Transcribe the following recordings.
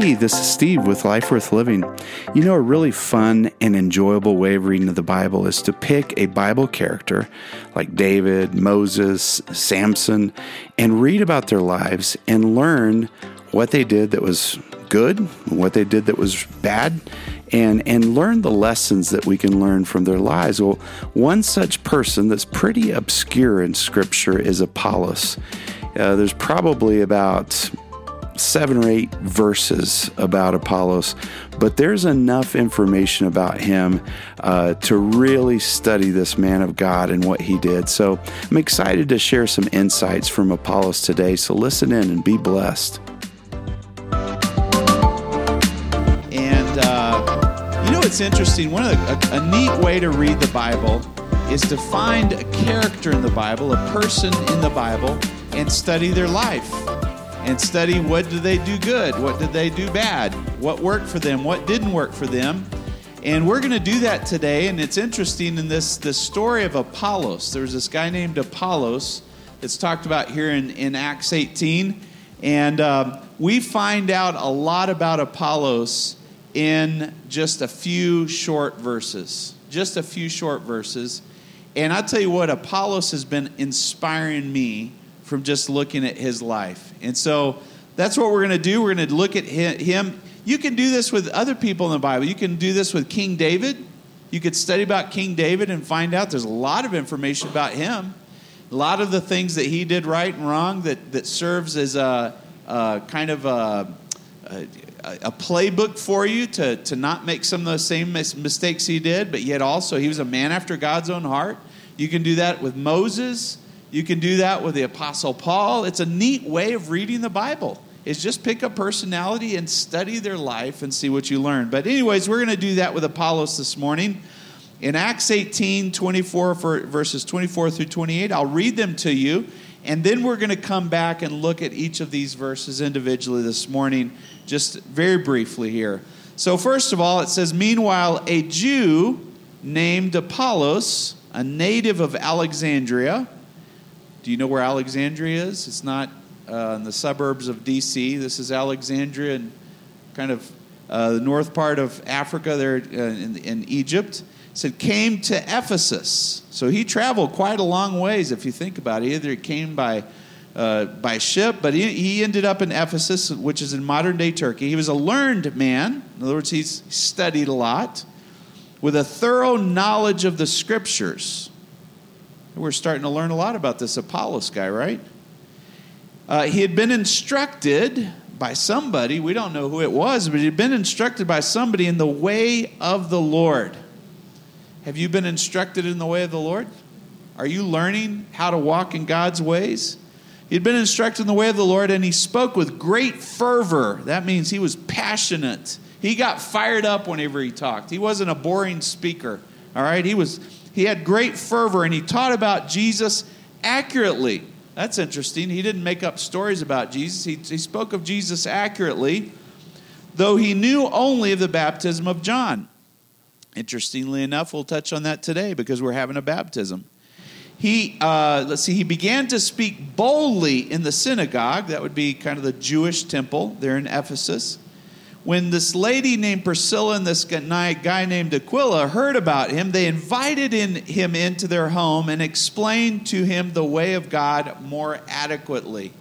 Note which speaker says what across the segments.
Speaker 1: Hey, this is Steve with Life Worth Living. You know, a really fun and enjoyable way of reading the Bible is to pick a Bible character like David, Moses, Samson, and read about their lives and learn what they did that was good, what they did that was bad, and, and learn the lessons that we can learn from their lives. Well, one such person that's pretty obscure in Scripture is Apollos. Uh, there's probably about seven or eight verses about Apollos, but there's enough information about him uh, to really study this man of God and what he did. So I'm excited to share some insights from Apollos today. So listen in and be blessed.
Speaker 2: And uh, you know what's interesting? One of the, a, a neat way to read the Bible is to find a character in the Bible, a person in the Bible, and study their life and study what did they do good, what did they do bad, what worked for them, what didn't work for them. And we're going to do that today. And it's interesting in this the story of Apollos. There was this guy named Apollos that's talked about here in, in Acts 18. And um, we find out a lot about Apollos in just a few short verses. Just a few short verses. And I'll tell you what, Apollos has been inspiring me from just looking at his life. And so that's what we're going to do. We're going to look at him. You can do this with other people in the Bible. You can do this with King David. You could study about King David and find out there's a lot of information about him. A lot of the things that he did right and wrong that, that serves as a, a kind of a, a, a, playbook for you to, to not make some of those same mistakes he did, but yet also he was a man after God's own heart. You can do that with Moses. You can do that with the Apostle Paul. It's a neat way of reading the Bible. Is just pick a personality and study their life and see what you learn. But, anyways, we're going to do that with Apollos this morning. In Acts 18, 24, verses 24 through 28, I'll read them to you, and then we're going to come back and look at each of these verses individually this morning, just very briefly here. So, first of all, it says, Meanwhile, a Jew named Apollos, a native of Alexandria, do you know where Alexandria is? It's not uh, in the suburbs of D.C. This is Alexandria and kind of uh, the north part of Africa there uh, in, in Egypt. It said came to Ephesus. So he traveled quite a long ways if you think about it. Either he came by uh, by ship, but he, he ended up in Ephesus, which is in modern day Turkey. He was a learned man. In other words, he's studied a lot with a thorough knowledge of the scriptures. We're starting to learn a lot about this Apollos guy, right? Uh, he had been instructed by somebody, we don't know who it was, but he had been instructed by somebody in the way of the Lord. Have you been instructed in the way of the Lord? Are you learning how to walk in God's ways? He'd been instructed in the way of the Lord and he spoke with great fervor. That means he was passionate. He got fired up whenever he talked. He wasn't a boring speaker. All right? He was he had great fervor and he taught about Jesus accurately. That's interesting. He didn't make up stories about Jesus, he, he spoke of Jesus accurately, though he knew only of the baptism of John. Interestingly enough, we'll touch on that today because we're having a baptism. He, uh, let's see, he began to speak boldly in the synagogue. That would be kind of the Jewish temple there in Ephesus when this lady named Priscilla and this guy named Aquila heard about him, they invited in, him into their home and explained to him the way of God more adequately.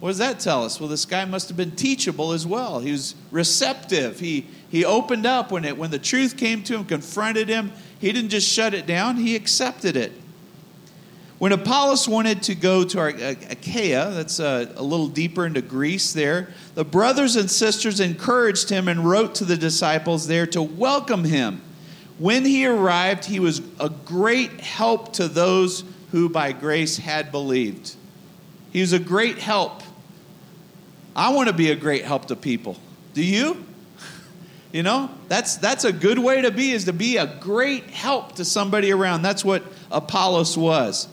Speaker 2: What does that tell us? Well, this guy must have been teachable as well. He was receptive. He, he opened up when, it, when the truth came to him, confronted him. He didn't just shut it down, he accepted it. When Apollos wanted to go to uh, Achaia, that's a, a, little deeper into Greece there, the brothers and sisters encouraged him and wrote to the disciples there to welcome him. When he arrived, he was a great help to those who by grace had believed. He was a great help. I want to be a great help to people. Do you? You know, that's that's a good way to be is to be a great help to somebody around. That's what Apollos was.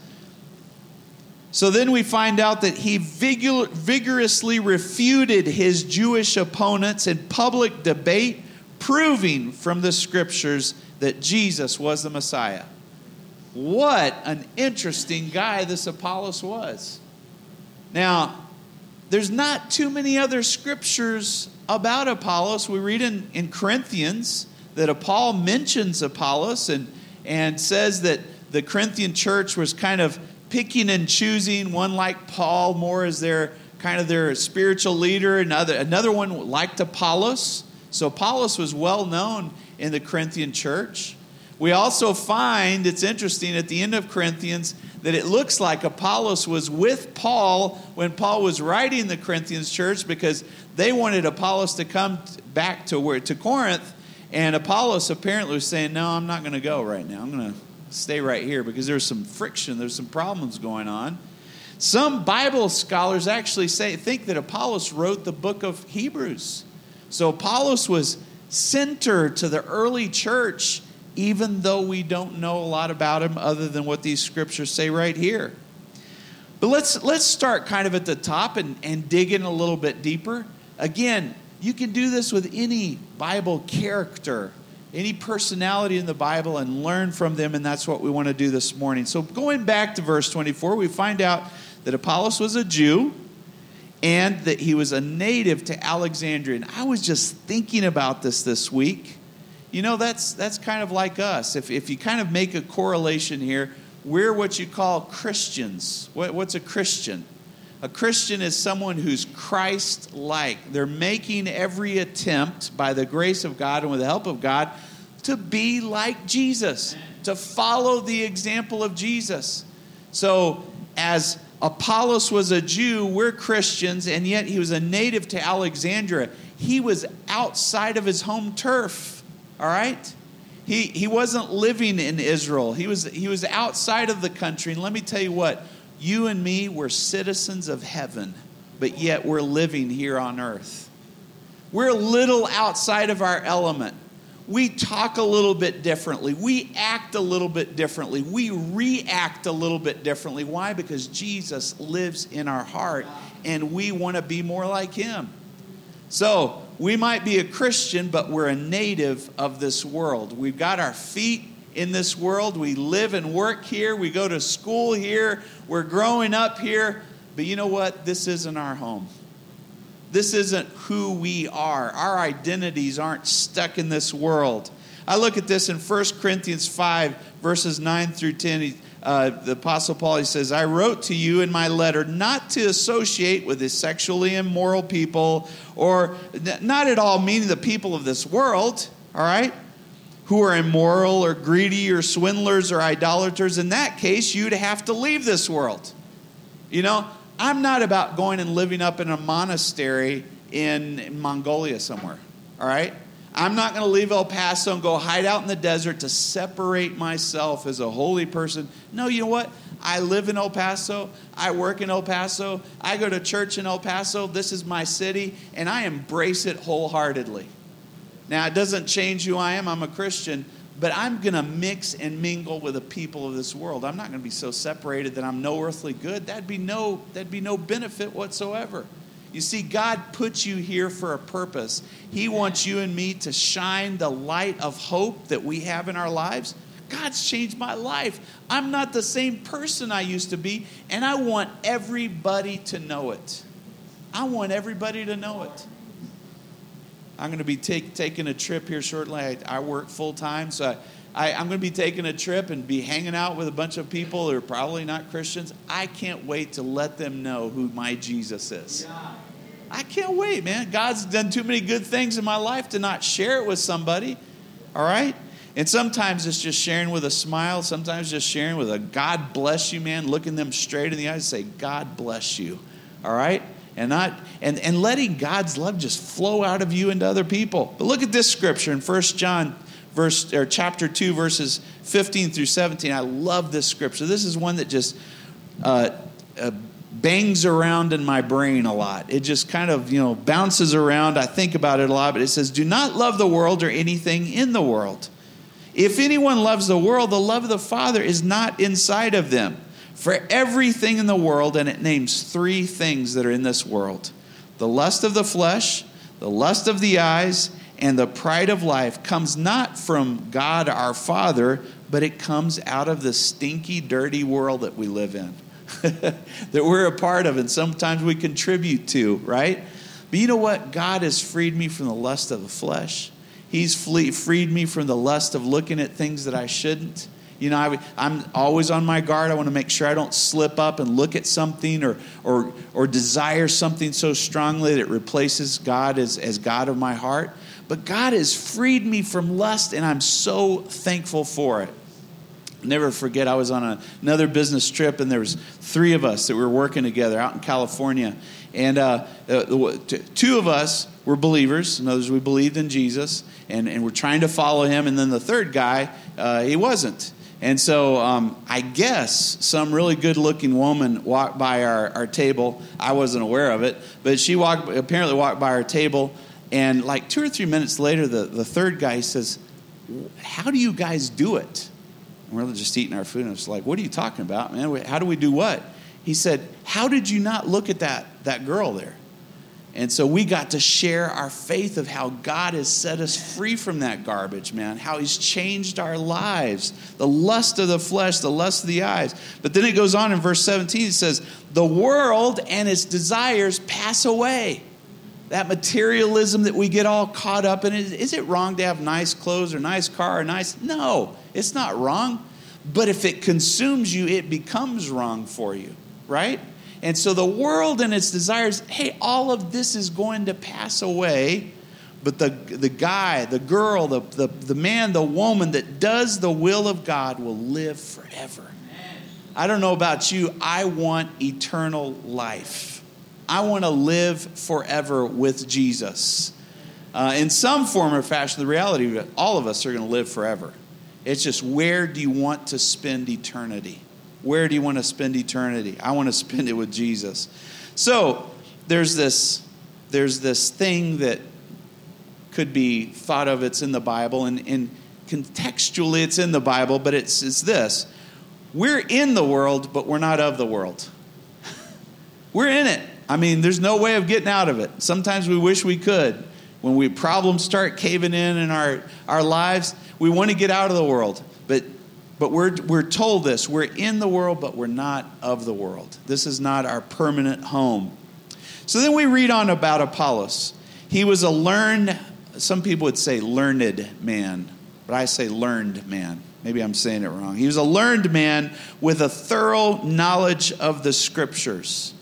Speaker 2: So then we find out that he vigor- vigorously refuted his Jewish opponents in public debate, proving from the scriptures that Jesus was the Messiah. What an interesting guy this Apollos was. Now, there's not too many other scriptures about Apollos. We read in, in Corinthians that Paul mentions Apollos and, and says that the Corinthian church was kind of picking and choosing one like Paul more as their kind of their spiritual leader, another, another one liked Apollos. So Apollos was well known in the Corinthian church. We also find, it's interesting, at the end of Corinthians, that it looks like Apollos was with Paul when Paul was writing the Corinthians church because they wanted Apollos to come back to where to Corinth, and Apollos apparently was saying, "No, I'm not going to go right now. I'm going to stay right here because there's some friction, there's some problems going on." Some Bible scholars actually say think that Apollos wrote the book of Hebrews. So Apollos was center to the early church even though we don't know a lot about him other than what these scriptures say right here. But let's, let's start kind of at the top and, and dig in a little bit deeper. Again, you can do this with any Bible character, any personality in the Bible, and learn from them, and that's what we want to do this morning. So, going back to verse 24, we find out that Apollos was a Jew and that he was a native to Alexandria. And I was just thinking about this this week you know, that's, that's kind of like us. If, if you kind of make a correlation here, we're what you call Christians. What, what's a Christian? A Christian is someone who's Christ like. They're making every attempt by the grace of God and with the help of God to be like Jesus, to follow the example of Jesus. So, as Apollos was a Jew, we're Christians, and yet he was a native to Alexandria. He was outside of his home turf all right? He, he wasn't living in Israel. He was, he was outside of the country. And let me tell you what, you and me were citizens of heaven, but yet we're living here on earth. We're a little outside of our element. We talk a little bit differently. We act a little bit differently. We react a little bit differently. Why? Because Jesus lives in our heart and we want to be more like him. So, we might be a Christian, but we're a native of this world. We've got our feet in this world. We live and work here. We go to school here. We're growing up here. But you know what? This isn't our home. This isn't who we are. Our identities aren't stuck in this world. I look at this in 1 Corinthians 5, verses 9 through 10 uh, the Apostle Paul, he says, I wrote to you in my letter not to associate with the sexually immoral people, or not at all meaning the people of this world, all right, who are immoral or greedy or swindlers or idolaters. In that case, you'd have to leave this world. You know, I'm not about going and living up in a monastery in Mongolia somewhere, all right? I'm not going to leave El Paso and go hide out in the desert to separate myself as a holy person. No, you know what? I live in El Paso. I work in El Paso. I go to church in El Paso. This is my city, and I embrace it wholeheartedly. Now, it doesn't change who I am. I'm a Christian, but I'm going to mix and mingle with the people of this world. I'm not going to be so separated that I'm no earthly good. That'd be no, that'd be no benefit whatsoever. You see, God puts you here for a purpose. He wants you and me to shine the light of hope that we have in our lives. God's changed my life. I'm not the same person I used to be, and I want everybody to know it. I want everybody to know it. I'm going to be take, taking a trip here shortly. I, I work full time, so I, I, am going to be taking a trip and be hanging out with a bunch of people who are probably not Christians. I can't wait to let them know who my Jesus is. I can't wait, man. God's done too many good things in my life to not share it with somebody. All right? And sometimes it's just sharing with a smile, sometimes just sharing with a God bless you, man, looking them straight in the eyes and say, God bless you. All right? And not and, and letting God's love just flow out of you into other people. But look at this scripture in 1 John verse or chapter 2 verses 15 through 17 i love this scripture. This is one that just uh, uh, bangs around in my brain a lot. It just kind of you know bounces around. I think about it a lot but it says do not love the world or anything in the world. If anyone loves the world the love of the father is not inside of them for everything in the world and it names three things that are in this world the lust of the flesh the lust of the eyes and the pride of life comes not from God our Father, but it comes out of the stinky, dirty world that we live in. that we're a part of and sometimes we contribute to, right? But you know what? God has freed me from the lust of the flesh. He's freed me from the lust of looking at things that I shouldn't. You know, I, am always on my guard. I want to make sure I don't slip up and look at something or, or, or desire something so strongly that it replaces God as, as God of my heart. But God has freed me from lust, and I'm so thankful for it. Never forget, I was on a, another business trip, and there was three of us that were working together out in California. And uh, uh, two of us were believers. In others, we believed in Jesus, and, and we're trying to follow him. And then the third guy, uh, he wasn't. And so um, I guess some really good looking woman walked by our, our table. I wasn't aware of it, but she walked, apparently walked by our table. And like two or three minutes later, the, the third guy says, How do you guys do it? And we're just eating our food. And it's like, What are you talking about, man? How do we do what? He said, How did you not look at that, that girl there? And so we got to share our faith of how God has set us free from that garbage, man, how He's changed our lives, the lust of the flesh, the lust of the eyes. But then it goes on in verse 17, it says, The world and its desires pass away. That materialism that we get all caught up in, is it wrong to have nice clothes or nice car or nice? No, it's not wrong. But if it consumes you, it becomes wrong for you, right? And so the world and its desires, hey, all of this is going to pass away. But the, the guy, the girl, the, the, the man, the woman that does the will of God will live forever. I don't know about you, I want eternal life. I want to live forever with Jesus. Uh, in some form or fashion, the reality of all of us are going to live forever. It's just where do you want to spend eternity? Where do you want to spend eternity? I want to spend it with Jesus. So there's this, there's this thing that could be thought of, it's in the Bible, and, and contextually it's in the Bible, but it's, it's this. We're in the world, but we're not of the world. we're in it. I mean, there's no way of getting out of it. Sometimes we wish we could. When we problems start caving in in our, our lives, we want to get out of the world. But we're, we're told this we're in the world, but we're not of the world. This is not our permanent home. So then we read on about Apollos. He was a learned, some people would say learned man, but I say learned man. Maybe I'm saying it wrong. He was a learned man with a thorough knowledge of the scriptures.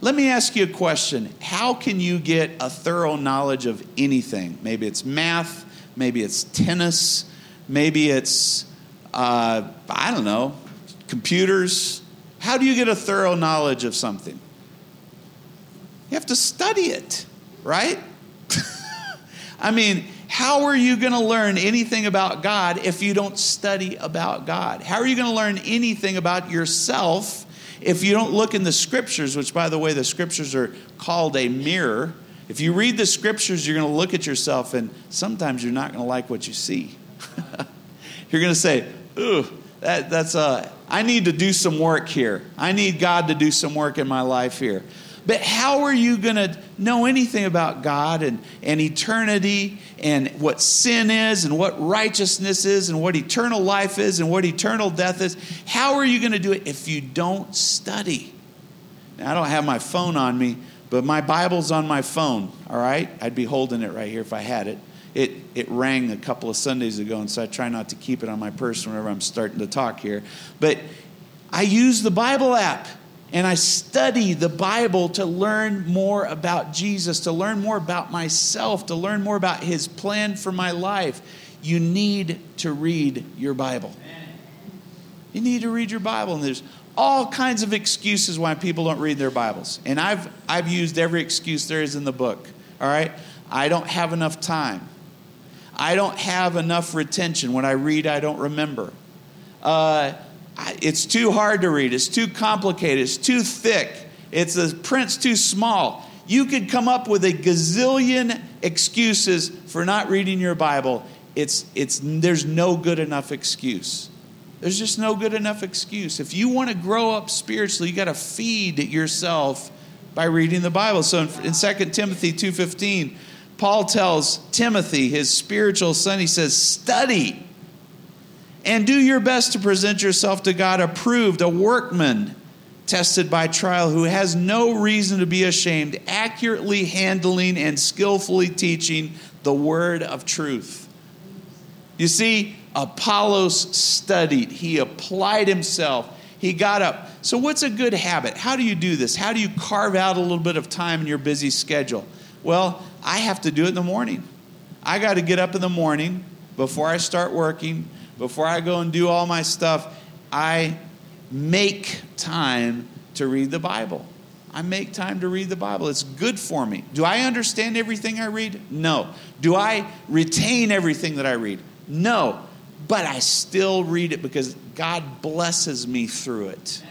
Speaker 2: Let me ask you a question. How can you get a thorough knowledge of anything? Maybe it's math, maybe it's tennis, maybe it's uh, I don't know, computers. How do you get a thorough knowledge of something? You have to study it, right? I mean, how are you going to learn anything about God if you don't study about God? How are you going to learn anything about yourself if you don't look in the scriptures, which, by the way, the scriptures are called a mirror? If you read the scriptures, you're going to look at yourself, and sometimes you're not going to like what you see. you're going to say, ooh, that, that's uh, I need to do some work here. I need God to do some work in my life here. But how are you going to know anything about God and, and eternity and what sin is and what righteousness is and what eternal life is and what eternal death is? How are you going to do it if you don't study? Now, I don't have my phone on me, but my Bible's on my phone, all right? I'd be holding it right here if I had it it, it rang a couple of Sundays ago, and so I try not to keep it on my purse whenever I'm starting to talk here. But I use the Bible app and I study the Bible to learn more about Jesus, to learn more about myself, to learn more about His plan for my life. You need to read your Bible. You need to read your Bible, and there's all kinds of excuses why people don't read their Bibles. And I've, I've used every excuse there is in the book. All right? I don't have enough time. I don't have enough retention. When I read, I don't remember. Uh, it's too hard to read. It's too complicated. It's too thick. It's the print's too small. You could come up with a gazillion excuses for not reading your Bible. It's, it's, there's no good enough excuse. There's just no good enough excuse. If you want to grow up spiritually, you got to feed yourself by reading the Bible. So in, in 2 Timothy 2.15, Paul tells Timothy, his spiritual son, he says, study and do your best to present yourself to God approved, a workman tested by trial, who has no reason to be ashamed, accurately handling and skillfully teaching the word of truth. You see, Apollos studied, he applied himself, he got up. So, what's a good habit? How do you do this? How do you carve out a little bit of time in your busy schedule? Well, I have to do it in the morning. I got to get up in the morning before I start working, before I go and do all my stuff. I make time to read the Bible. I make time to read the Bible. It's good for me. Do I understand everything I read? No. Do I retain everything that I read? No. But I still read it because God blesses me through it.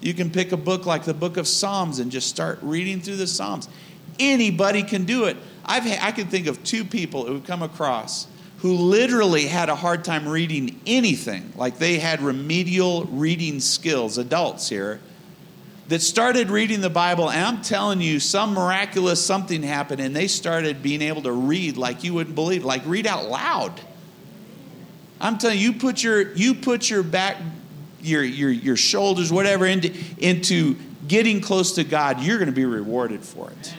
Speaker 2: You can pick a book like the book of Psalms and just start reading through the Psalms. Anybody can do it. I've, I can think of two people who've come across who literally had a hard time reading anything, like they had remedial reading skills, adults here, that started reading the Bible, and I'm telling you, some miraculous something happened, and they started being able to read like you wouldn't believe, like read out loud. I'm telling you, you put your you put your back, your your your shoulders, whatever, into into getting close to God, you're going to be rewarded for it.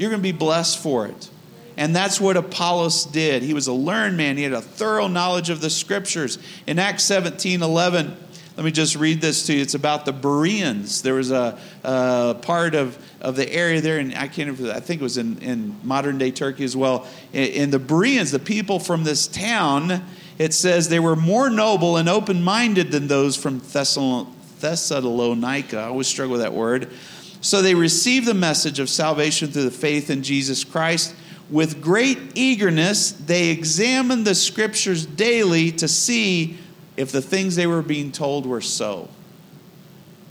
Speaker 2: You're going to be blessed for it. And that's what Apollos did. He was a learned man. He had a thorough knowledge of the scriptures. In Acts 17 11, let me just read this to you. It's about the Bereans. There was a, a part of, of the area there, and I can't remember, I think it was in, in modern day Turkey as well. In the Bereans, the people from this town, it says they were more noble and open minded than those from Thessalonica. I always struggle with that word. So they received the message of salvation through the faith in Jesus Christ with great eagerness, they examined the scriptures daily to see if the things they were being told were so.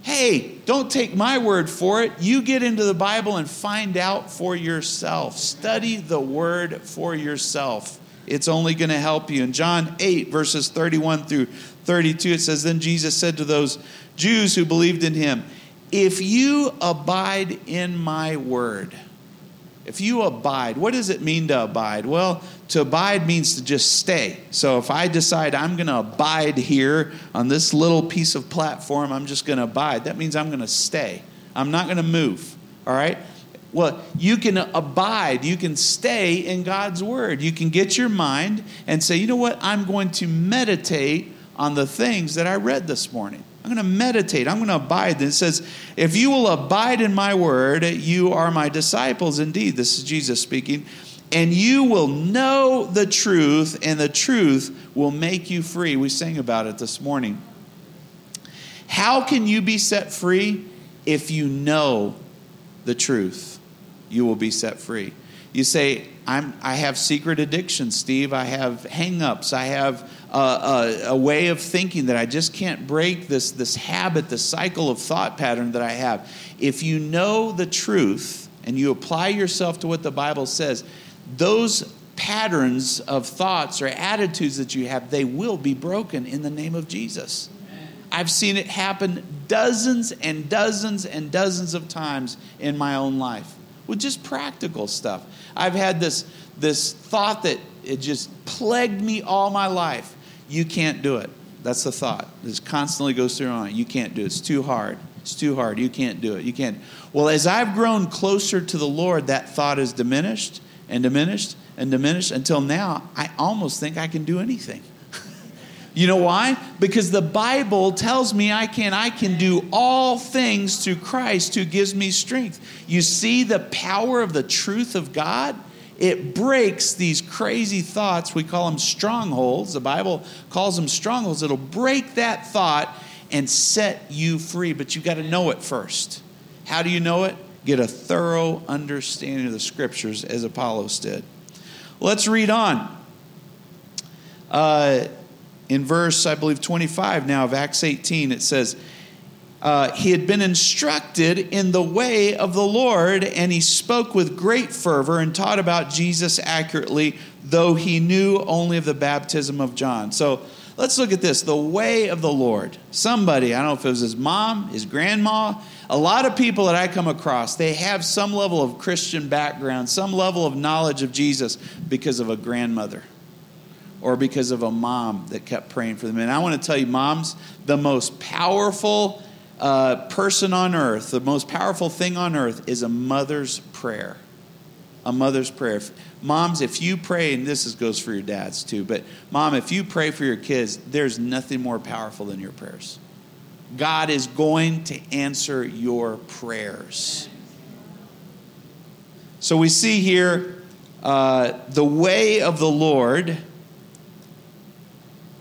Speaker 2: Hey, don't take my word for it. You get into the Bible and find out for yourself. Study the word for yourself. It's only going to help you. In John 8, verses 31 through 32, it says Then Jesus said to those Jews who believed in him, If you abide in my word, if you abide, what does it mean to abide? Well, to abide means to just stay. So if I decide I'm going to abide here on this little piece of platform, I'm just going to abide. That means I'm going to stay. I'm not going to move. All right? Well, you can abide, you can stay in God's word. You can get your mind and say, you know what? I'm going to meditate on the things that I read this morning. I'm going to meditate. I'm going to abide. It says, If you will abide in my word, you are my disciples indeed. This is Jesus speaking. And you will know the truth, and the truth will make you free. We sang about it this morning. How can you be set free? If you know the truth, you will be set free. You say, I'm, I have secret addictions, Steve. I have hangups. I have a, a, way of thinking that I just can't break this, this habit, this cycle of thought pattern that I have. If you know the truth and you apply yourself to what the Bible says, those patterns of thoughts or attitudes that you have, they will be broken in the name of Jesus. I've seen it happen dozens and dozens and dozens of times in my own life with just practical stuff. I've had this, this thought that it just plagued me all my life. You can't do it. That's the thought. This constantly goes through mind. You can't do it. It's too hard. It's too hard. You can't do it. You can't. Well, as I've grown closer to the Lord, that thought has diminished and diminished and diminished until now I almost think I can do anything. you know why? Because the Bible tells me I can. I can do all things through Christ who gives me strength. You see the power of the truth of God? It breaks these crazy thoughts. We call them strongholds. The Bible calls them strongholds. It'll break that thought and set you free, but you've got to know it first. How do you know it? Get a thorough understanding of the scriptures as Apollos did. Let's read on. Uh, in verse, I believe, 25 now of Acts 18, it says, uh, he had been instructed in the way of the Lord, and he spoke with great fervor and taught about Jesus accurately, though he knew only of the baptism of John. So let's look at this the way of the Lord. Somebody, I don't know if it was his mom, his grandma, a lot of people that I come across, they have some level of Christian background, some level of knowledge of Jesus because of a grandmother or because of a mom that kept praying for them. And I want to tell you, moms, the most powerful uh, person on earth, the most powerful thing on earth, is a mother's prayer. A mother's prayer. Moms, if you pray, and this is, goes for your dads too, but mom, if you pray for your kids, there's nothing more powerful than your prayers. God is going to answer your prayers. So we see here uh, the way of the Lord.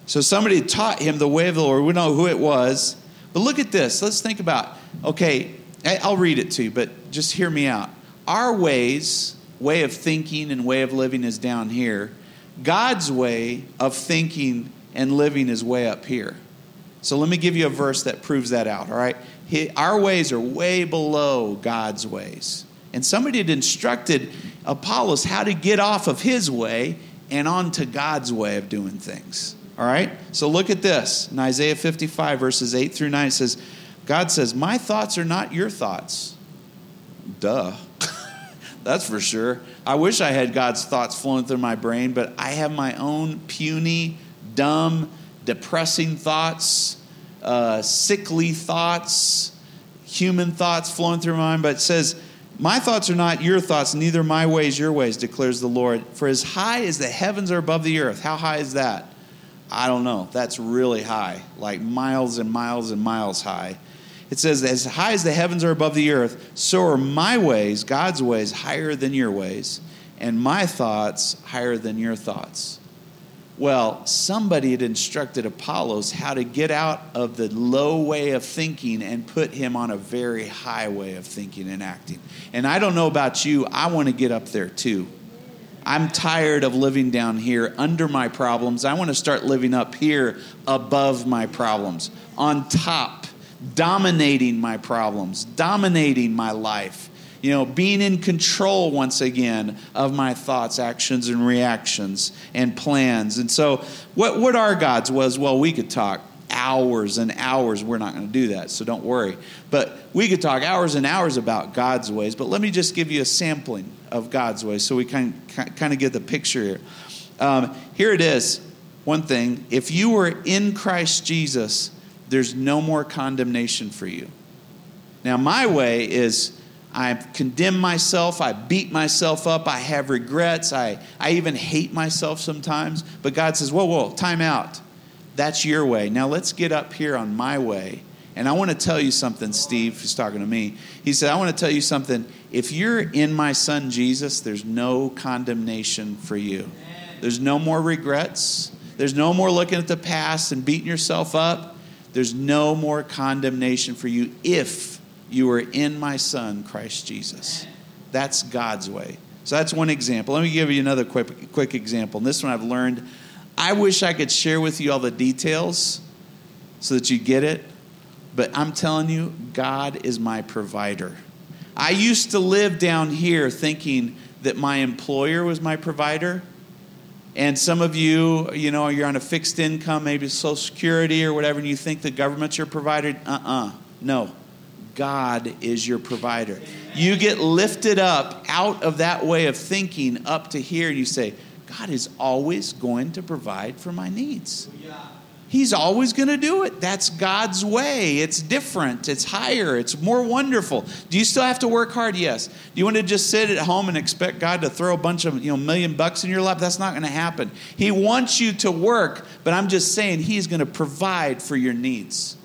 Speaker 2: So somebody taught him the way of the Lord. We know who it was. But look at this. Let's think about okay, I'll read it to you, but just hear me out. Our ways, way of thinking and way of living is down here. God's way of thinking and living is way up here. So let me give you a verse that proves that out, all right? Our ways are way below God's ways. And somebody had instructed Apollos how to get off of his way and onto God's way of doing things. All right? So look at this. In Isaiah 55, verses 8 through 9, it says, God says, My thoughts are not your thoughts. Duh. That's for sure. I wish I had God's thoughts flowing through my brain, but I have my own puny, dumb, depressing thoughts, uh, sickly thoughts, human thoughts flowing through my mind. But it says, My thoughts are not your thoughts, neither my ways your ways, declares the Lord. For as high as the heavens are above the earth, how high is that? I don't know. That's really high, like miles and miles and miles high. It says, As high as the heavens are above the earth, so are my ways, God's ways, higher than your ways, and my thoughts higher than your thoughts. Well, somebody had instructed Apollos how to get out of the low way of thinking and put him on a very high way of thinking and acting. And I don't know about you, I want to get up there too. I'm tired of living down here under my problems. I want to start living up here above my problems, on top, dominating my problems, dominating my life. You know, being in control once again of my thoughts, actions, and reactions and plans. And so, what, what are God's was? Well, we could talk hours and hours. We're not going to do that, so don't worry. But we could talk hours and hours about God's ways. But let me just give you a sampling of God's ways so we can kind of get the picture here. Um, here it is. One thing if you were in Christ Jesus, there's no more condemnation for you. Now, my way is I condemn myself, I beat myself up, I have regrets, I, I even hate myself sometimes. But God says, Whoa, whoa, time out. That's your way. Now let's get up here on my way. And I want to tell you something, Steve, who's talking to me. He said, I want to tell you something. If you're in my son Jesus, there's no condemnation for you. There's no more regrets. There's no more looking at the past and beating yourself up. There's no more condemnation for you if you are in my son, Christ Jesus. That's God's way. So that's one example. Let me give you another quick, quick example. And this one I've learned. I wish I could share with you all the details so that you get it. But I'm telling you, God is my provider. I used to live down here thinking that my employer was my provider. And some of you, you know, you're on a fixed income, maybe Social Security or whatever, and you think the government's your provider. Uh uh-uh. uh No. God is your provider. You get lifted up out of that way of thinking up to here, and you say, God is always going to provide for my needs. He's always going to do it. That's God's way. It's different, it's higher, it's more wonderful. Do you still have to work hard? Yes. Do you want to just sit at home and expect God to throw a bunch of, you know, million bucks in your lap? That's not going to happen. He wants you to work, but I'm just saying He's going to provide for your needs.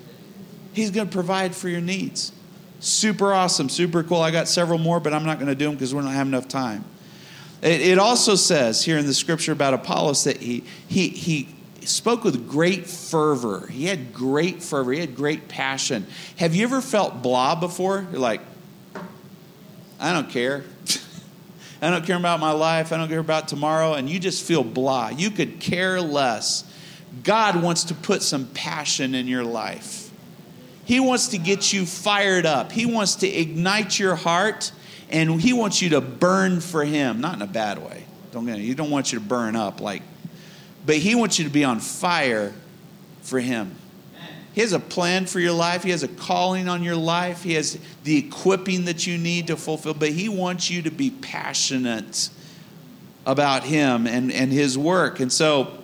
Speaker 2: He's going to provide for your needs. Super awesome, super cool. I got several more, but I'm not going to do them because we don't have enough time. It, it also says here in the scripture about Apollos that he, he, he spoke with great fervor. He had great fervor. He had great passion. Have you ever felt blah before? You're like, I don't care. I don't care about my life. I don't care about tomorrow. And you just feel blah. You could care less. God wants to put some passion in your life. He wants to get you fired up. He wants to ignite your heart and he wants you to burn for him, not in a bad way. Don't get. He don't want you to burn up like but He wants you to be on fire for Him. He has a plan for your life. He has a calling on your life. He has the equipping that you need to fulfill. But He wants you to be passionate about Him and, and His work. And so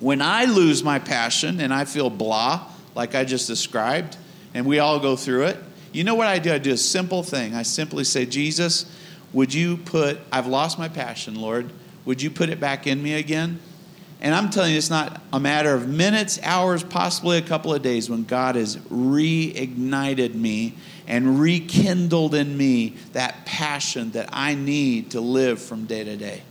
Speaker 2: when I lose my passion and I feel blah, like I just described, And we all go through it. You know what I do? I do a simple thing. I simply say, Jesus, would you put, I've lost my passion, Lord. Would you put it back in me again? And I'm telling you, it's not a matter of minutes, hours, possibly a couple of days when God has reignited me and rekindled in me that passion that I need to live from day to day.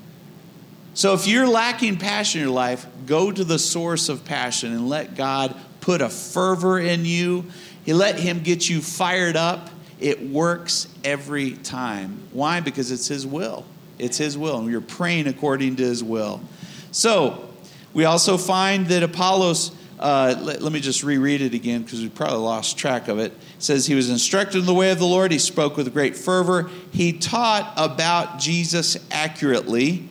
Speaker 2: So if you're lacking passion in your life, go to the source of passion and let God put a fervor in you. He let him get you fired up. It works every time. Why? Because it's his will. It's his will, and you're praying according to his will. So, we also find that Apollos uh, let, let, me just reread it again because we probably lost track of it. It says, He was instructed in the way of the Lord. He spoke with great fervor. He taught about Jesus accurately.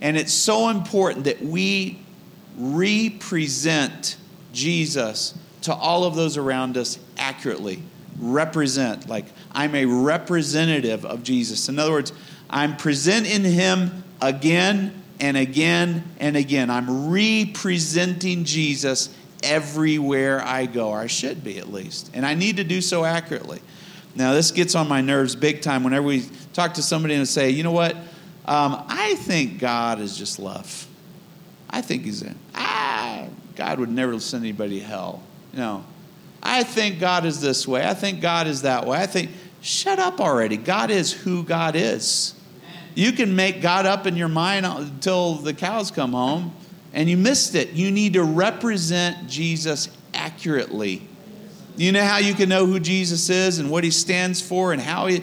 Speaker 2: And it's so important that we represent Jesus to all of those around us accurately. Represent, like I'm a representative of Jesus. In other words, I'm presenting Him again and again and again. I'm representing Jesus everywhere I go, or I should be at least. And I need to do so accurately. Now, this gets on my nerves big time whenever we talk to somebody and say, you know what? Um, I think God is just love. I think He's in. Ah, God would never send anybody to hell. No. I think God is this way. I think God is that way. I think, shut up already. God is who God is. You can make God up in your mind until the cows come home and you missed it. You need to represent Jesus accurately. You know how you can know who Jesus is and what he stands for and how he.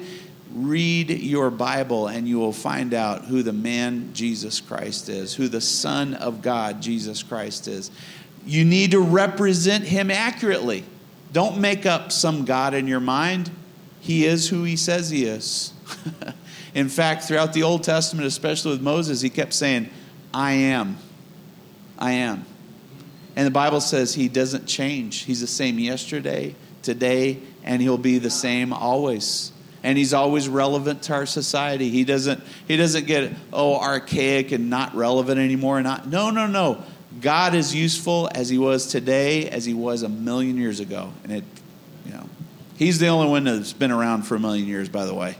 Speaker 2: Read your Bible and you will find out who the man Jesus Christ is, who the Son of God Jesus Christ is. You need to represent him accurately. Don't make up some God in your mind. He is who he says he is. in fact, throughout the Old Testament, especially with Moses, he kept saying, I am. I am. And the Bible says he doesn't change. He's the same yesterday, today, and he'll be the same always. And he's always relevant to our society. He doesn't he doesn't get oh archaic and not relevant anymore. Not no no no. God is useful as he was today, as he was a million years ago. And it you know he's the only one that's been around for a million years, by the way.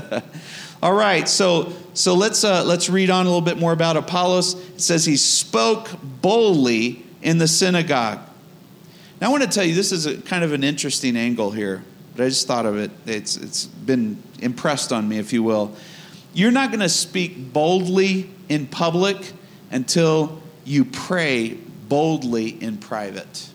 Speaker 2: All right, so so let's uh, let's read on a little bit more about Apollos. It says he spoke boldly in the synagogue. Now I want to tell you this is a kind of an interesting angle here, but I just thought of it. It's it's been impressed on me, if you will. You're not going to speak boldly in public until you pray boldly in private.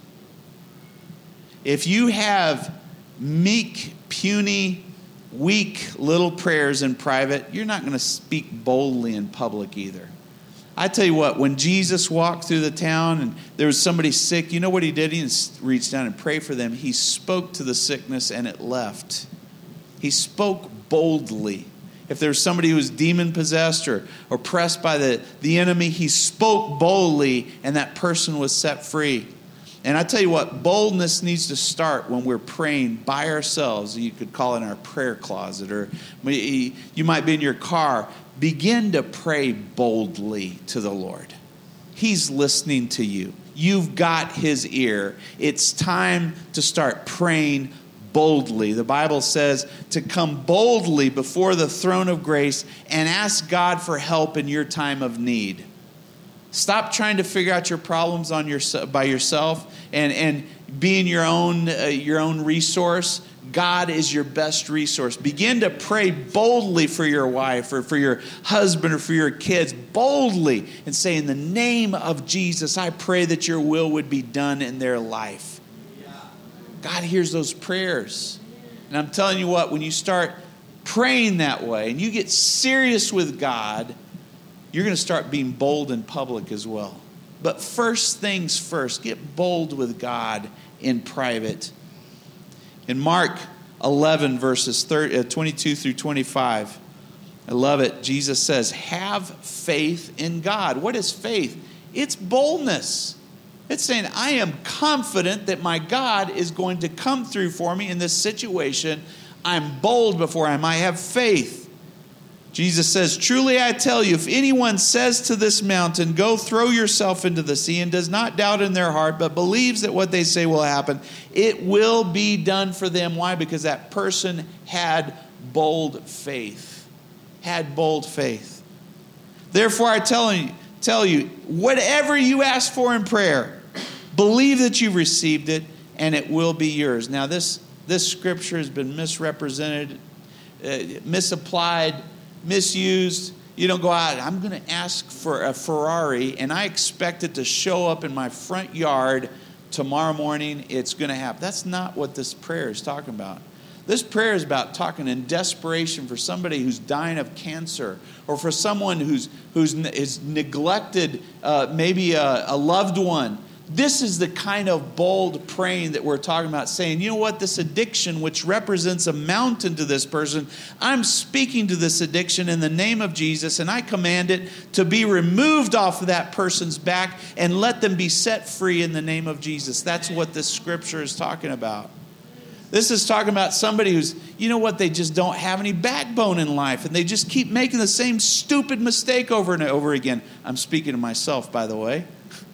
Speaker 2: If you have meek, puny weak little prayers in private, you're not going to speak boldly in public either. I tell you what, when Jesus walked through the town and there was somebody sick, you know what he did? He didn't down and prayed for them. He spoke to the sickness and it left. He spoke boldly. If there was somebody who was demon possessed or oppressed by the, the enemy, he spoke boldly and that person was set free. And I tell you what, boldness needs to start when we're praying by ourselves. You could call it our prayer closet, or you might be in your car. Begin to pray boldly to the Lord. He's listening to you. You've got his ear. It's time to start praying boldly. The Bible says to come boldly before the throne of grace and ask God for help in your time of need. Stop trying to figure out your problems on your, by yourself and, and being your own, uh, your own resource. God is your best resource. Begin to pray boldly for your wife or for your husband or for your kids, boldly, and say, In the name of Jesus, I pray that your will would be done in their life. God hears those prayers. And I'm telling you what, when you start praying that way and you get serious with God, you're going to start being bold in public as well. But first things first, get bold with God in private. In Mark 11, verses 30, uh, 22 through 25, I love it. Jesus says, Have faith in God. What is faith? It's boldness. It's saying, I am confident that my God is going to come through for me in this situation. I'm bold before him. I have faith. Jesus says, Truly I tell you, if anyone says to this mountain, Go throw yourself into the sea, and does not doubt in their heart, but believes that what they say will happen, it will be done for them. Why? Because that person had bold faith. Had bold faith. Therefore, I tell you, tell you, whatever you ask for in prayer, believe that you've received it, and it will be yours. Now, this, this scripture has been misrepresented, uh, misapplied misused. You don't go out, I'm going to ask for a Ferrari and I expect it to show up in my front yard tomorrow morning. It's going to happen. That's not what this prayer is talking about. This prayer is about talking in desperation for somebody who's dying of cancer or for someone who's, who's is neglected uh, maybe a, a loved one this is the kind of bold praying that we're talking about, saying, you know what, this addiction, which represents a mountain to this person, I'm speaking to this addiction in the name of Jesus, and I command it to be removed off of that person's back and let them be set free in the name of Jesus. That's what this scripture is talking about. This is talking about somebody who's, you know what, they just don't have any backbone in life and they just keep making the same stupid mistake over and over again. I'm speaking to myself, by the way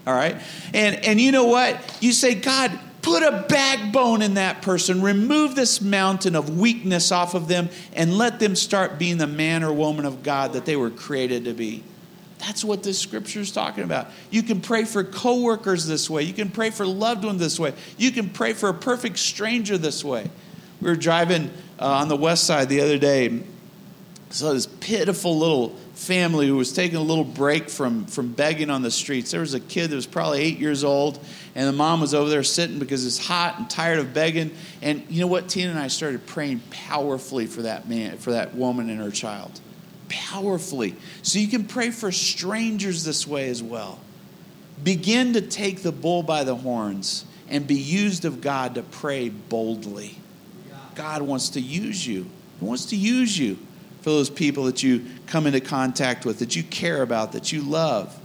Speaker 2: all right? And, and you know what? You say, God, put a backbone in that person, remove this mountain of weakness off of them, and let them start being the man or woman of God that they were created to be. That's what this scripture is talking about. You can pray for coworkers this way. You can pray for loved ones this way. You can pray for a perfect stranger this way. We were driving uh, on the west side the other day. Saw this pitiful little family who was taking a little break from, from begging on the streets. There was a kid that was probably eight years old, and the mom was over there sitting because it's hot and tired of begging. And you know what? Tina and I started praying powerfully for that man, for that woman and her child. Powerfully. So you can pray for strangers this way as well. Begin to take the bull by the horns and be used of God to pray boldly. God wants to use you. He wants to use you for those people that you come into contact with, that you care about, that you love.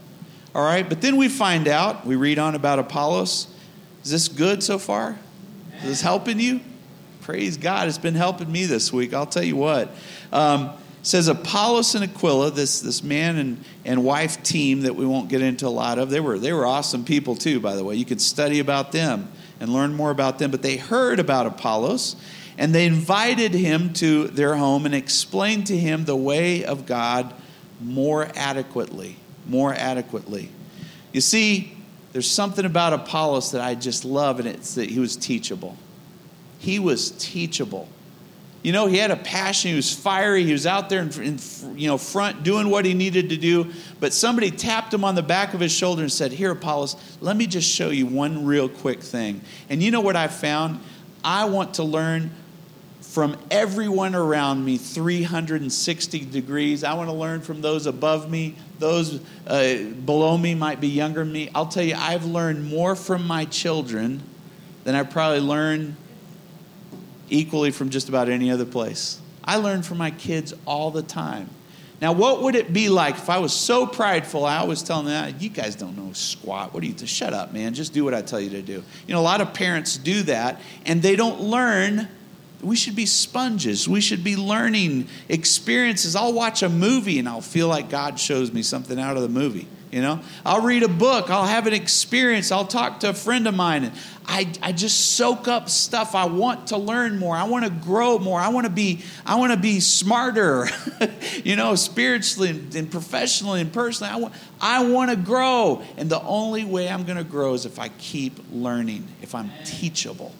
Speaker 2: All right, but then we find out, we read on about Apollos. Is this good so far? Is this helping you? Praise God, it's been helping me this week. I'll tell you what. Um, says Apollos and Aquila, this, this man and, and wife team that we won't get into a lot of, they were, they were awesome people too, by the way. You could study about them and learn more about them, but they heard about Apollos and they invited him to their home and explained to him the way of God more adequately. More adequately. You see, there's something about Apollos that I just love, and it's that he was teachable. He was teachable. You know, he had a passion. He was fiery. He was out there in, in, you know front doing what he needed to do. But somebody tapped him on the back of his shoulder and said, "Here, Apollos, let me just show you one real quick thing." And you know what I found? I want to learn from everyone around me 360 degrees. I want to learn from those above me. Those uh, below me might be younger than me. I'll tell you, I've learned more from my children than I probably learned equally from just about any other place. I learn from my kids all the time. Now, what would it be like if I was so prideful? I always tell them, you guys don't know squat. What do you? Shut up, man. Just do what I tell you to do. You know, a lot of parents do that, and they don't learn we should be sponges. We should be learning experiences. I'll watch a movie and I'll feel like God shows me something out of the movie. You know, I'll read a book, I'll have an experience, I'll talk to a friend of mine, and I, I just soak up stuff. I want to learn more, I want to grow more, I want to be, I want to be smarter, you know, spiritually and, and professionally and personally. I want, I want to grow. And the only way I'm going to grow is if I keep learning, if I'm teachable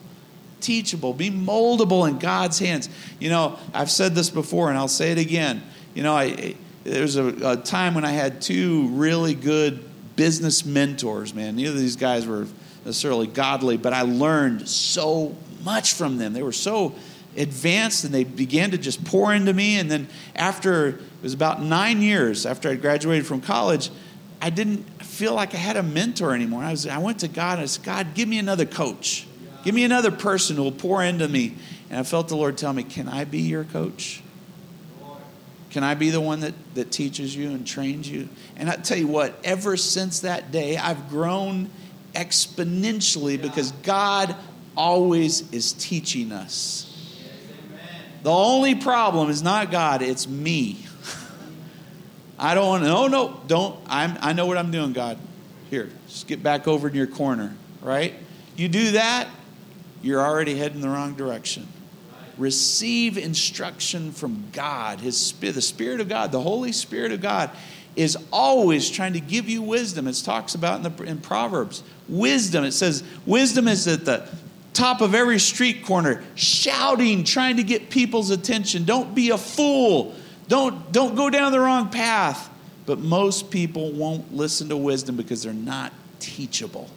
Speaker 2: teachable, be moldable in God's hands. You know, I've said this before and I'll say it again. You know, I, there was a, a time when I had two really good business mentors, man. Neither of these guys were necessarily godly, but I learned so much from them. They were so advanced and they began to just pour into me. And then after, it was about nine years after I graduated from college, I didn't feel like I had a mentor anymore. I, was, I went to God and I said, God, give me another coach. Give me another person who will pour into me. And I felt the Lord tell me, Can I be your coach? Can I be the one that, that teaches you and trains you? And I tell you what, ever since that day, I've grown exponentially because God always is teaching us. The only problem is not God, it's me. I don't want to. No, no, don't. I'm, I know what I'm doing, God. Here, just get back over in your corner, right? You do that, you're already heading the wrong direction. Receive instruction from God, His Spirit, the Spirit of God, the Holy Spirit of God is always trying to give you wisdom. It talks about in, the, in Proverbs. Wisdom, it says, wisdom is at the top of every street corner, shouting, trying to get people's attention. Don't be a fool. Don't, don't go down the wrong path. But most people won't listen to wisdom because they're not teachable.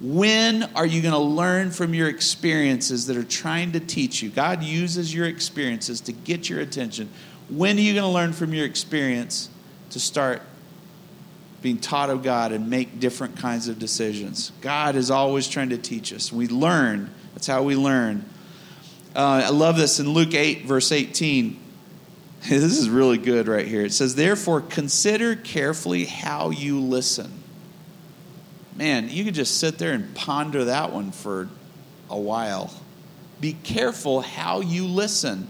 Speaker 2: When are you going to learn from your experiences that are trying to teach you? God uses your experiences to get your attention. When are you going to learn from your experience to start being taught of God and make different kinds of decisions? God is always trying to teach us. We learn. That's how we learn. Uh, I love this in Luke 8, verse 18. This is really good right here. It says, Therefore, consider carefully how you listen man, you could just sit there and ponder that one for a while. Be careful how you listen.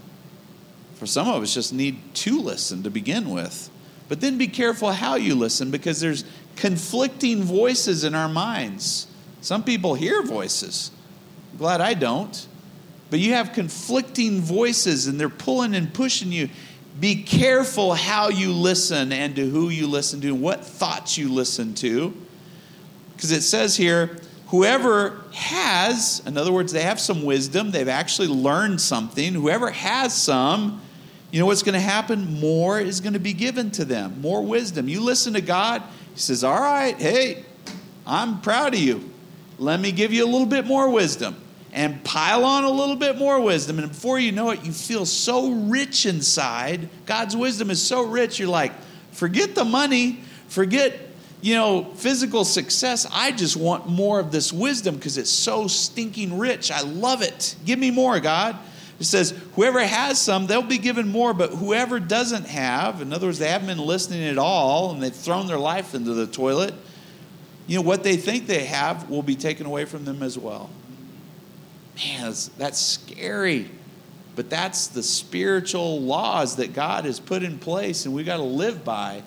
Speaker 2: For some of us, just need to listen to begin with. But then be careful how you listen because there's conflicting voices in our minds. Some people hear voices. I'm glad I don't. But you have conflicting voices and they're pulling and pushing you. Be careful how you listen and to who you listen to and what thoughts you listen to because it says here, whoever has, in other words, they have some wisdom, they've actually learned something, whoever has some, you know what's going to happen? More is going to be given to them, more wisdom. You listen to God, He says, All right, hey, I'm proud of you. Let me give you a little bit more wisdom and pile on a little bit more wisdom. And before you know it, you feel so rich inside. God's wisdom is so rich, you're like, forget the money, forget you know, physical success, I just want more of this wisdom because it's so stinking rich. I love it. Give me more, God. It says, whoever has some, they'll be given more, but whoever doesn't have, in other words, they haven't been listening at all and they've thrown their life into the toilet, you know, what they think they have will be taken away from them as well. Man, that's, that's scary. But that's the spiritual laws that God has put in place and we got to live by.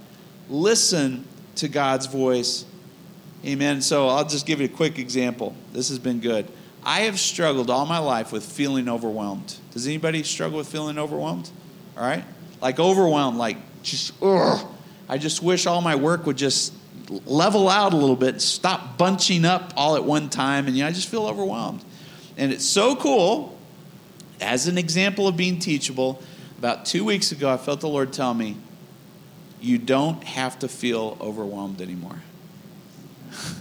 Speaker 2: Listen to God's voice. Amen. So I'll just give you a quick example. This has been good. I have struggled all my life with feeling overwhelmed. Does anybody struggle with feeling overwhelmed? All right? Like overwhelmed, like just, ugh. I just wish all my work would just level out a little bit, stop bunching up all at one time, and you know, I just feel overwhelmed. And it's so cool. As an example of being teachable, about two weeks ago, I felt the Lord tell me, you don't have to feel overwhelmed anymore.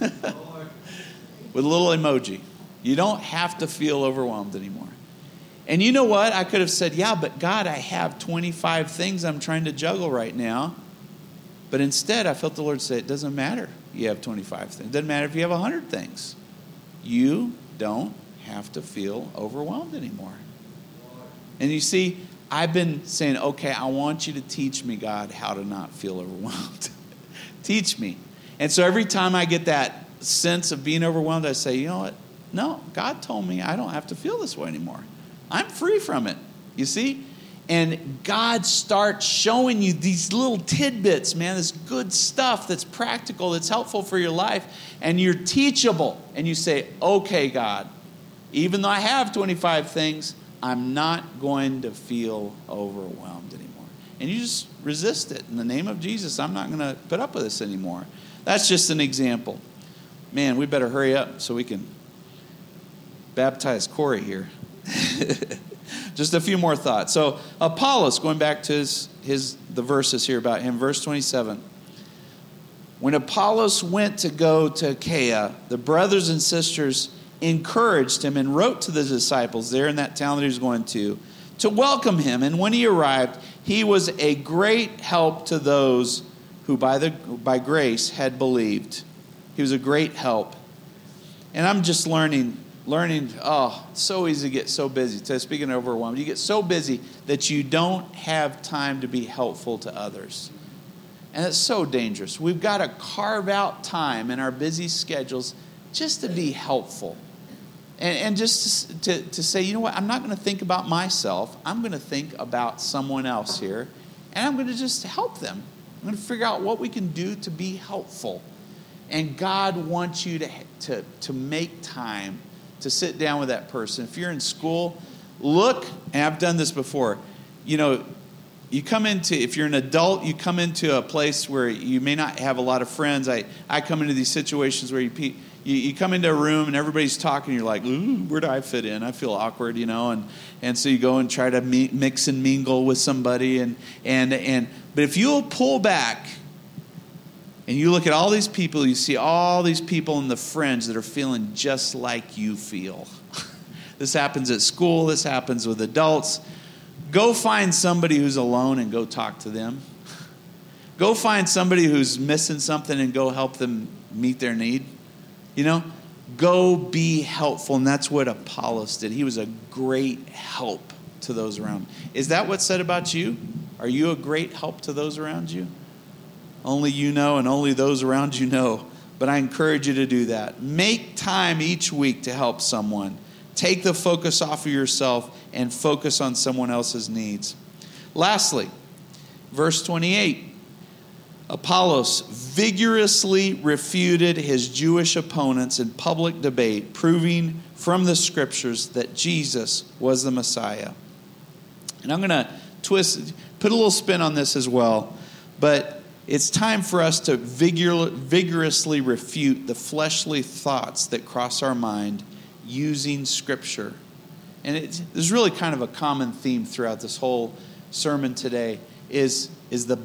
Speaker 2: With a little emoji. You don't have to feel overwhelmed anymore. And you know what? I could have said, Yeah, but God, I have 25 things I'm trying to juggle right now. But instead, I felt the Lord say, It doesn't matter you have 25 things. It doesn't matter if you have 100 things. You don't have to feel overwhelmed anymore. And you see, I've been saying, okay, I want you to teach me, God, how to not feel overwhelmed. teach me. And so every time I get that sense of being overwhelmed, I say, you know what? No, God told me I don't have to feel this way anymore. I'm free from it. You see? And God starts showing you these little tidbits, man, this good stuff that's practical, that's helpful for your life, and you're teachable. And you say, okay, God, even though I have 25 things, I'm not going to feel overwhelmed anymore. And you just resist it. In the name of Jesus, I'm not going to put up with this anymore. That's just an example. Man, we better hurry up so we can baptize Corey here. just a few more thoughts. So, Apollos, going back to his, his, the verses here about him, verse 27. When Apollos went to go to Achaia, the brothers and sisters encouraged him and wrote to the disciples there in that town that he was going to to welcome him. And when he arrived, he was a great help to those who by, the, by grace had believed. He was a great help. And I'm just learning, learning, oh, it's so easy to get so busy. So speaking of overwhelmed, you get so busy that you don't have time to be helpful to others. And it's so dangerous. We've got to carve out time in our busy schedules just to be helpful. And, and just to, to say, you know what, I'm not going to think about myself. I'm going to think about someone else here. And I'm going to just help them. I'm going to figure out what we can do to be helpful. And God wants you to, to, to make time to sit down with that person. If you're in school, look, and I've done this before, you know, you come into if you're an adult you come into a place where you may not have a lot of friends i, I come into these situations where you, you, you come into a room and everybody's talking you're like Ooh, where do i fit in i feel awkward you know and, and so you go and try to mix and mingle with somebody and, and, and but if you'll pull back and you look at all these people you see all these people in the friends that are feeling just like you feel this happens at school this happens with adults Go find somebody who's alone and go talk to them. Go find somebody who's missing something and go help them meet their need. You know, go be helpful. And that's what Apollos did. He was a great help to those around. Is that what's said about you? Are you a great help to those around you? Only you know, and only those around you know. But I encourage you to do that. Make time each week to help someone. Take the focus off of yourself and focus on someone else's needs. Lastly, verse 28 Apollos vigorously refuted his Jewish opponents in public debate, proving from the scriptures that Jesus was the Messiah. And I'm going to twist, put a little spin on this as well, but it's time for us to vigor, vigorously refute the fleshly thoughts that cross our mind using Scripture. And it's, there's really kind of a common theme throughout this whole sermon today is, is the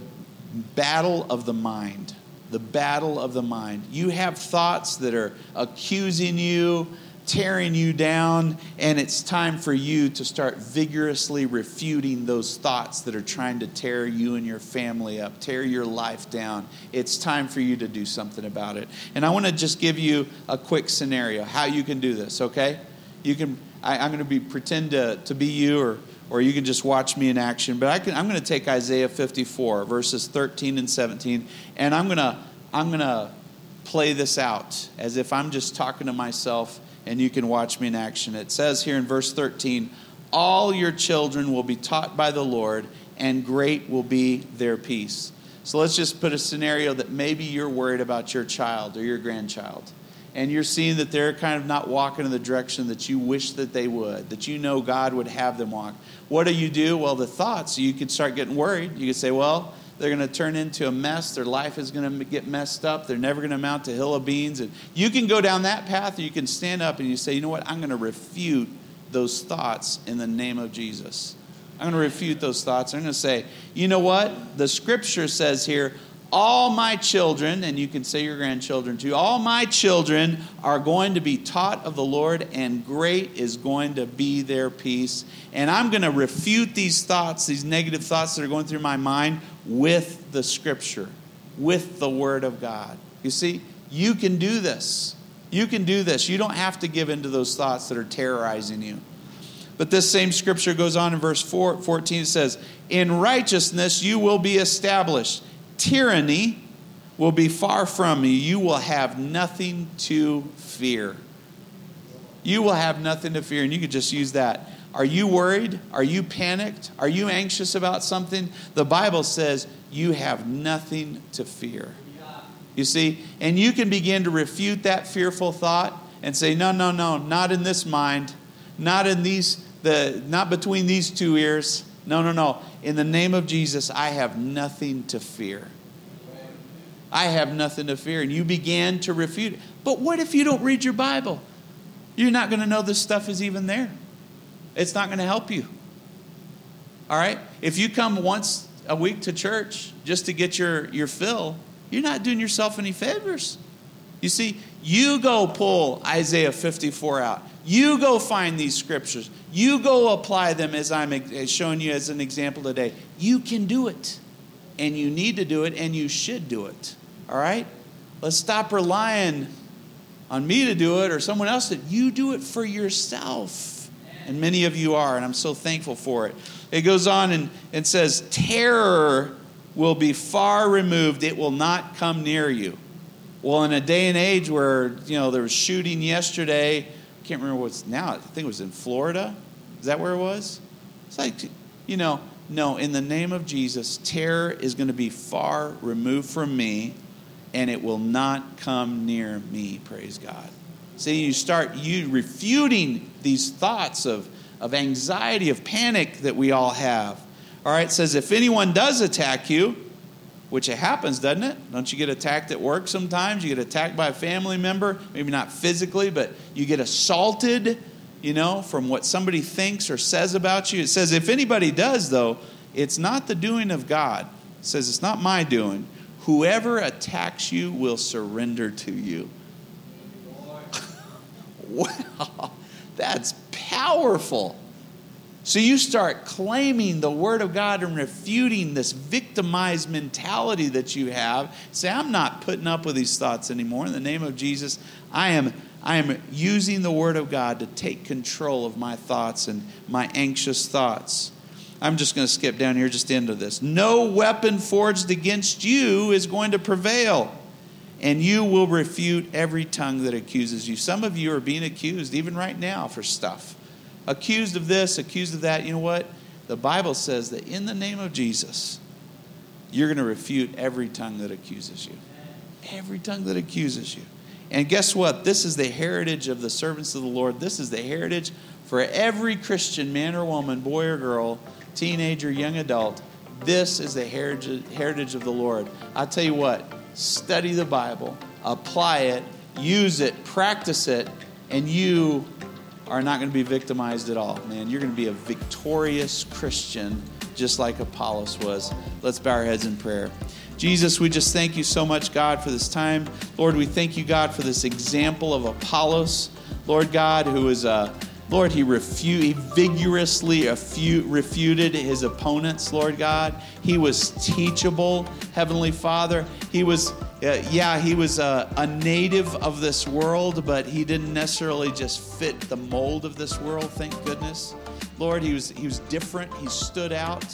Speaker 2: battle of the mind. The battle of the mind. You have thoughts that are accusing you, tearing you down, and it's time for you to start vigorously refuting those thoughts that are trying to tear you and your family up, tear your life down. It's time for you to do something about it. And I want to just give you a quick scenario how you can do this, okay? You can I, am going to be pretend to, to be you or or you can just watch me in action. But I can, I'm going to take Isaiah 54, verses 13 and 17, and I'm going to I'm going to play this out as if I'm just talking to myself and you can watch me in action. It says here in verse 13, All your children will be taught by the Lord, and great will be their peace. So let's just put a scenario that maybe you're worried about your child or your grandchild. And you're seeing that they're kind of not walking in the direction that you wish that they would, that you know God would have them walk. What do you do? Well, the thoughts, you could start getting worried. You could say, Well, they're going to turn into a mess. Their life is going to get messed up. They're never going to amount to hill of beans. And you can go down that path, or you can stand up and you say, you know what? I'm going to refute those thoughts in the name of Jesus. I'm going to refute those thoughts. I'm going to say, you know what? The scripture says here, all my children, and you can say your grandchildren too, all my children are going to be taught of the Lord, and great is going to be their peace. And I'm going to refute these thoughts, these negative thoughts that are going through my mind, with the scripture, with the word of God. You see, you can do this. You can do this. You don't have to give into those thoughts that are terrorizing you. But this same scripture goes on in verse 4, 14. It says, In righteousness you will be established. Tyranny will be far from you. You will have nothing to fear. You will have nothing to fear. And you could just use that are you worried? Are you panicked? Are you anxious about something? The Bible says you have nothing to fear. You see? And you can begin to refute that fearful thought and say, no, no, no, not in this mind, not in these, the, not between these two ears. No, no, no. In the name of Jesus, I have nothing to fear. I have nothing to fear. And you began to refute it. But what if you don't read your Bible? You're not going to know this stuff is even there it's not going to help you. All right? If you come once a week to church just to get your, your fill, you're not doing yourself any favors. You see, you go pull Isaiah 54 out. You go find these scriptures. You go apply them as I'm showing you as an example today. You can do it. And you need to do it, and you should do it. All right? Let's stop relying on me to do it or someone else that you do it for yourself and many of you are, and I'm so thankful for it. It goes on and, and says, Terror will be far removed, it will not come near you. Well, in a day and age where, you know, there was shooting yesterday, I can't remember what's now, I think it was in Florida. Is that where it was? It's like, you know, no, in the name of Jesus, terror is going to be far removed from me and it will not come near me, praise God. See, you start you refuting these thoughts of, of anxiety, of panic that we all have. All right, it says, if anyone does attack you, which it happens, doesn't it? Don't you get attacked at work sometimes? You get attacked by a family member, maybe not physically, but you get assaulted you know, from what somebody thinks or says about you. It says, if anybody does, though, it's not the doing of God. It says, it's not my doing. Whoever attacks you will surrender to you. wow, that's powerful. So you start claiming the Word of God and refuting this victimized mentality that you have. Say, I'm not putting up with these thoughts anymore. In the name of Jesus, I am I am using the Word of God to take control of my thoughts and my anxious thoughts. I'm just going to skip down here just into this. No weapon forged against you is going to prevail, and you will refute every tongue that accuses you. Some of you are being accused, even right now, for stuff. Accused of this, accused of that. You know what? The Bible says that in the name of Jesus, you're going to refute every tongue that accuses you. Every tongue that accuses you. And guess what? This is the heritage of the servants of the Lord. This is the heritage for every Christian man or woman, boy or girl, teenager, young adult. This is the heritage of the Lord. i tell you what, study the Bible, apply it, use it, practice it, and you are not going to be victimized at all, man. You're going to be a victorious Christian just like Apollos was. Let's bow our heads in prayer. Jesus, we just thank you so much, God, for this time. Lord, we thank you, God, for this example of Apollos, Lord God, who is a uh, Lord, he, refu- he vigorously refuted his opponents, Lord God. He was teachable, Heavenly Father. He was, uh, yeah, he was a, a native of this world, but he didn't necessarily just fit the mold of this world, thank goodness. Lord, he was, he was different, he stood out.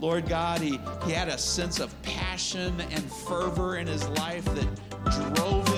Speaker 2: Lord God, he, he had a sense of passion and fervor in his life that drove